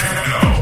techno.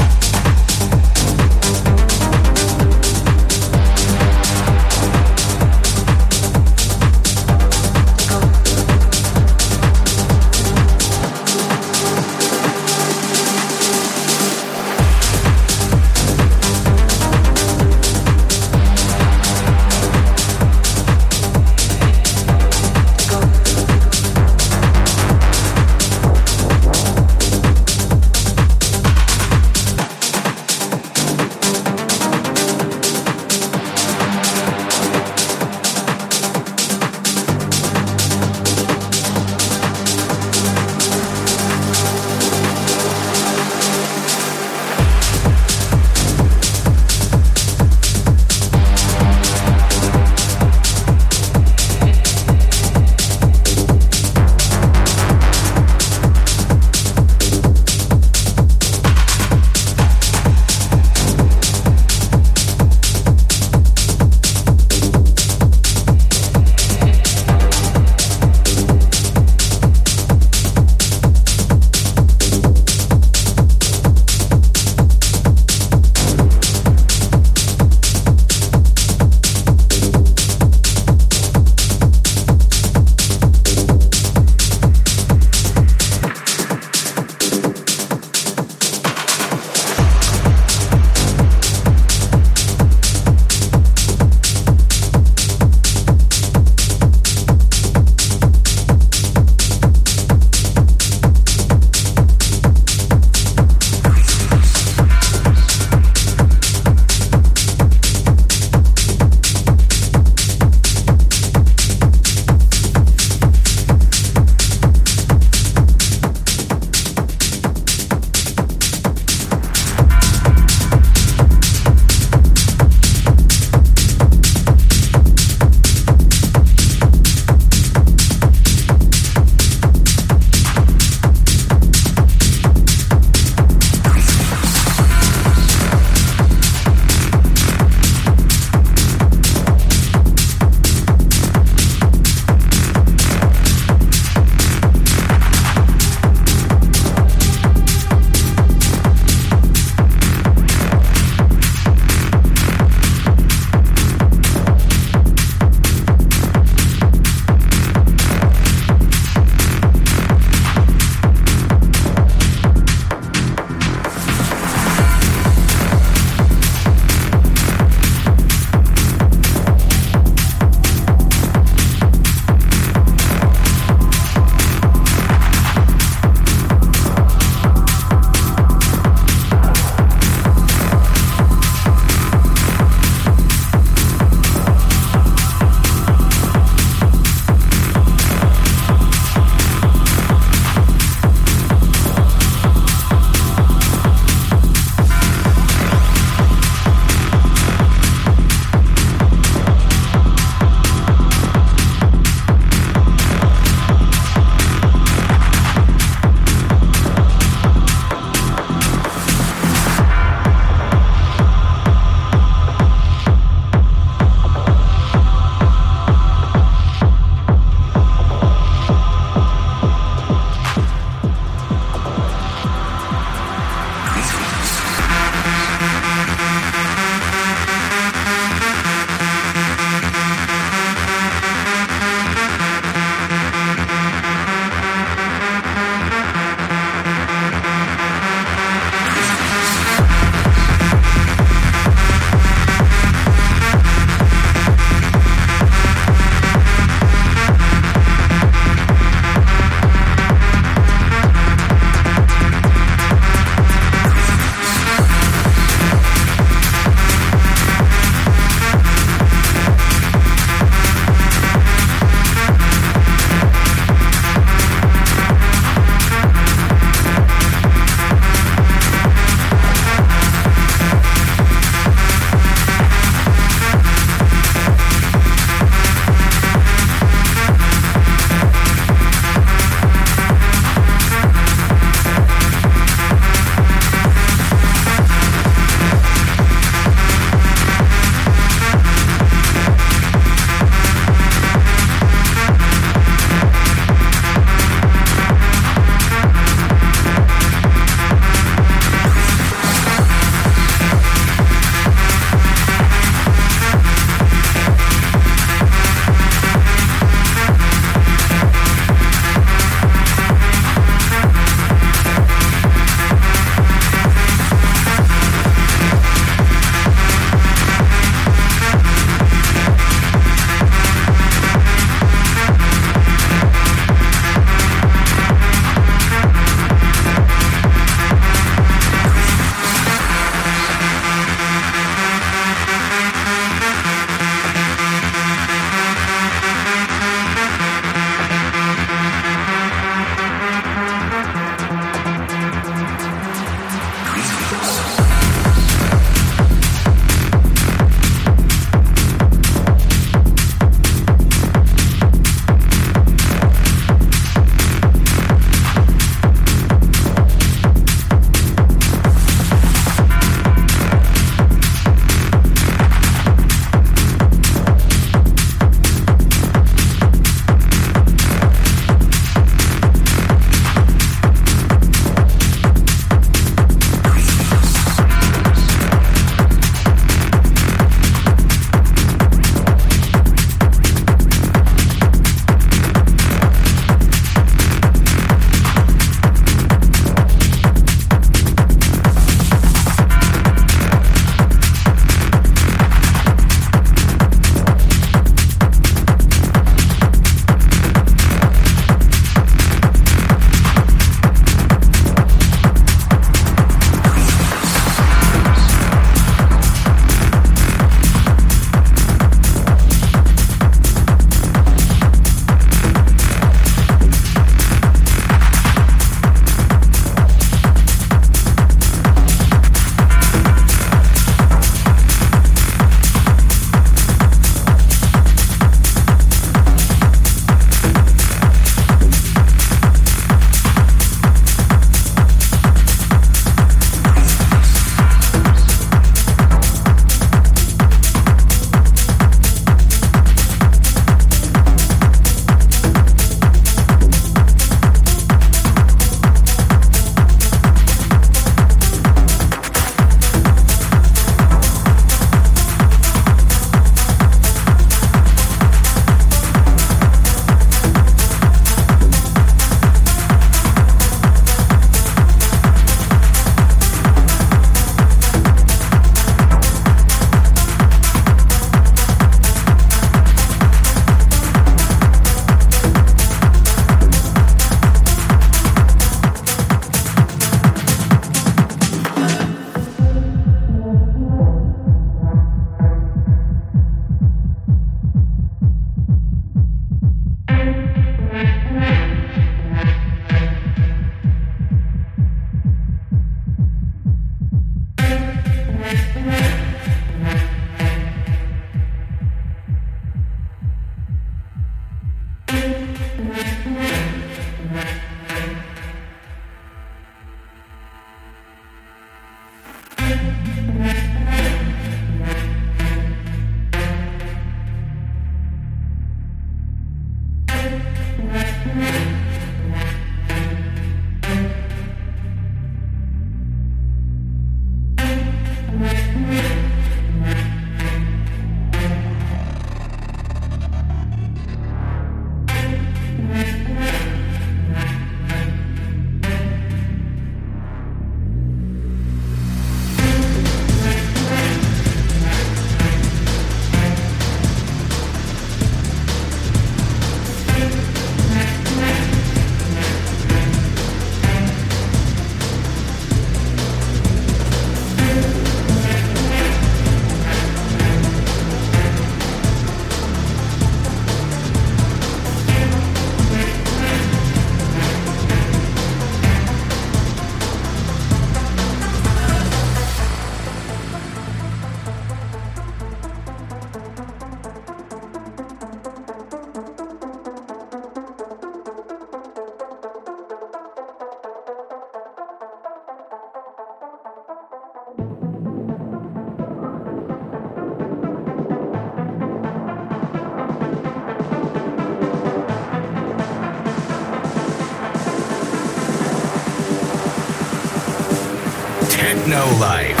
Techno Life.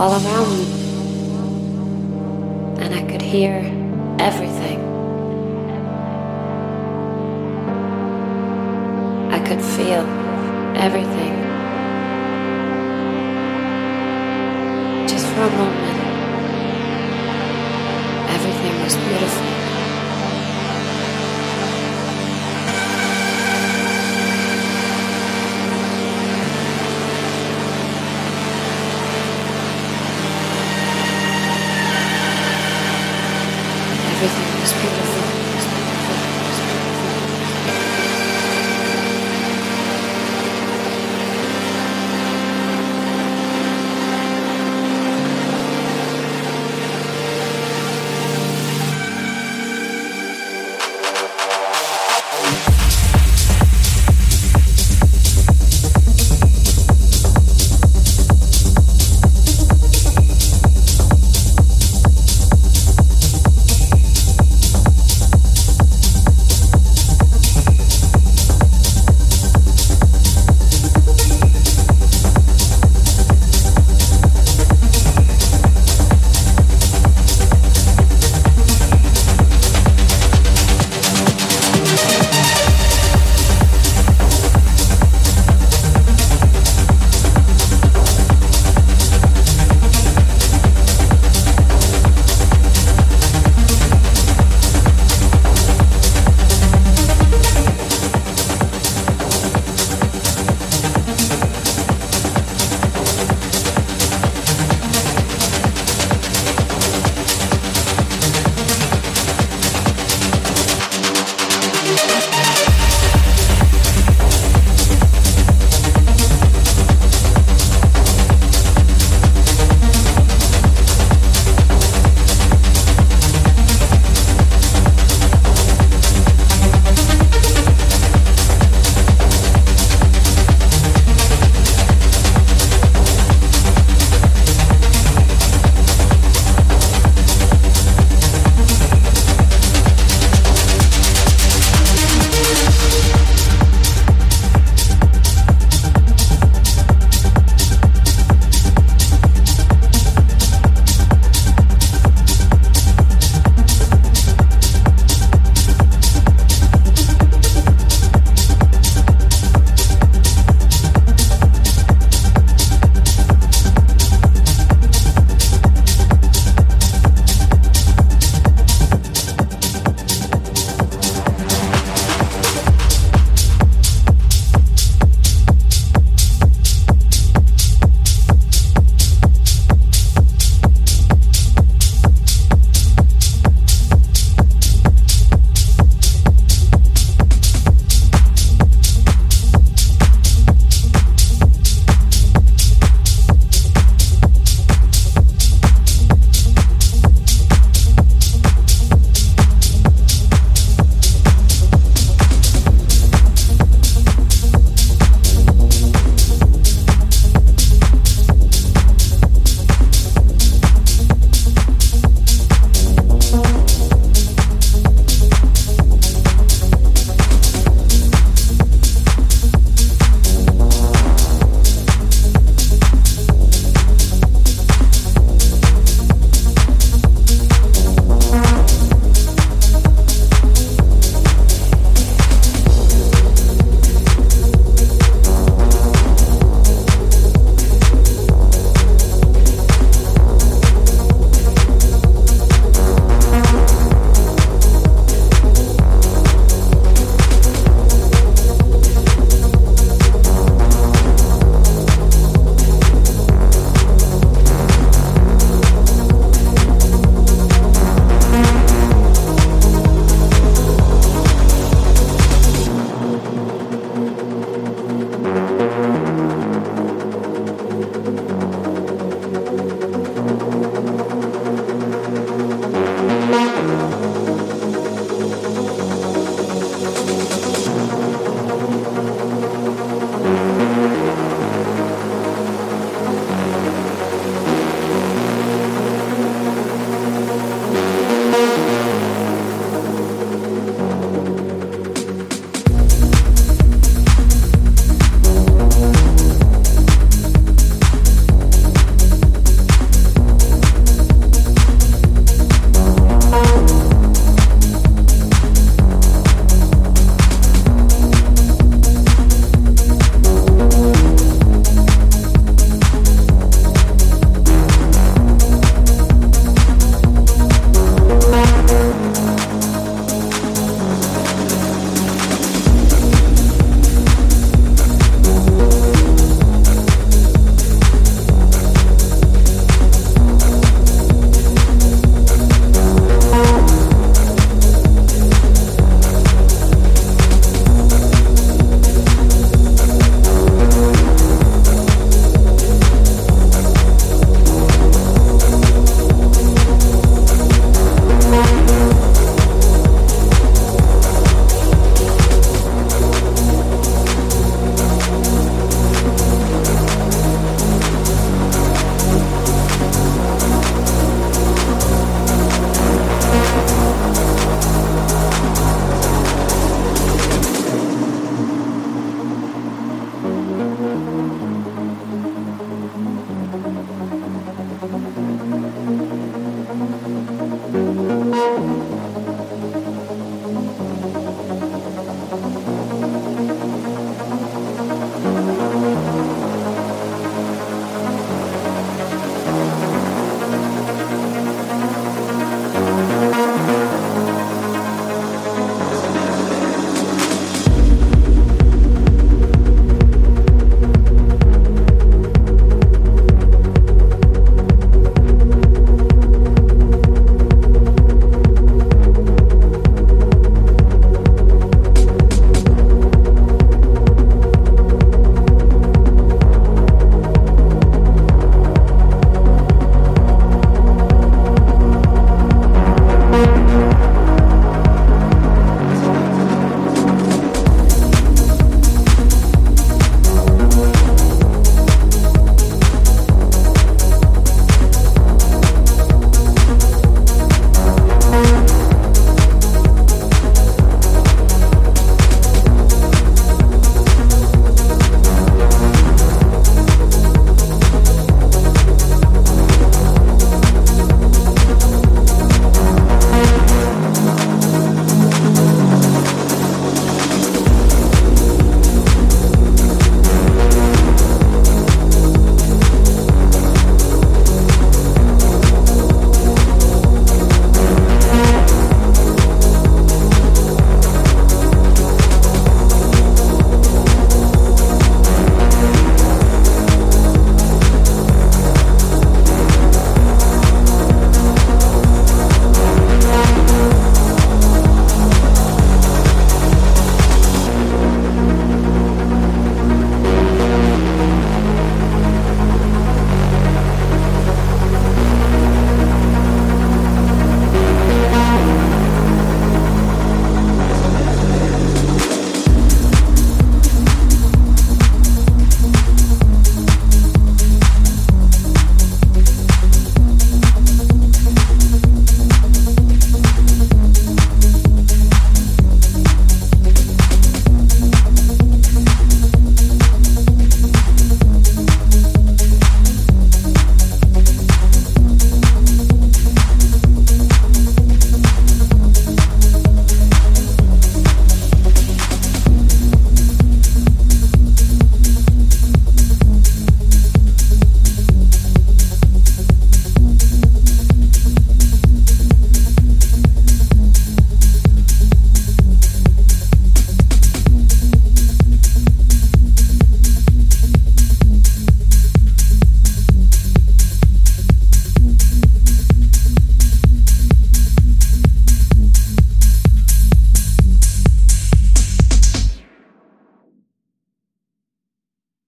All around me. And I could hear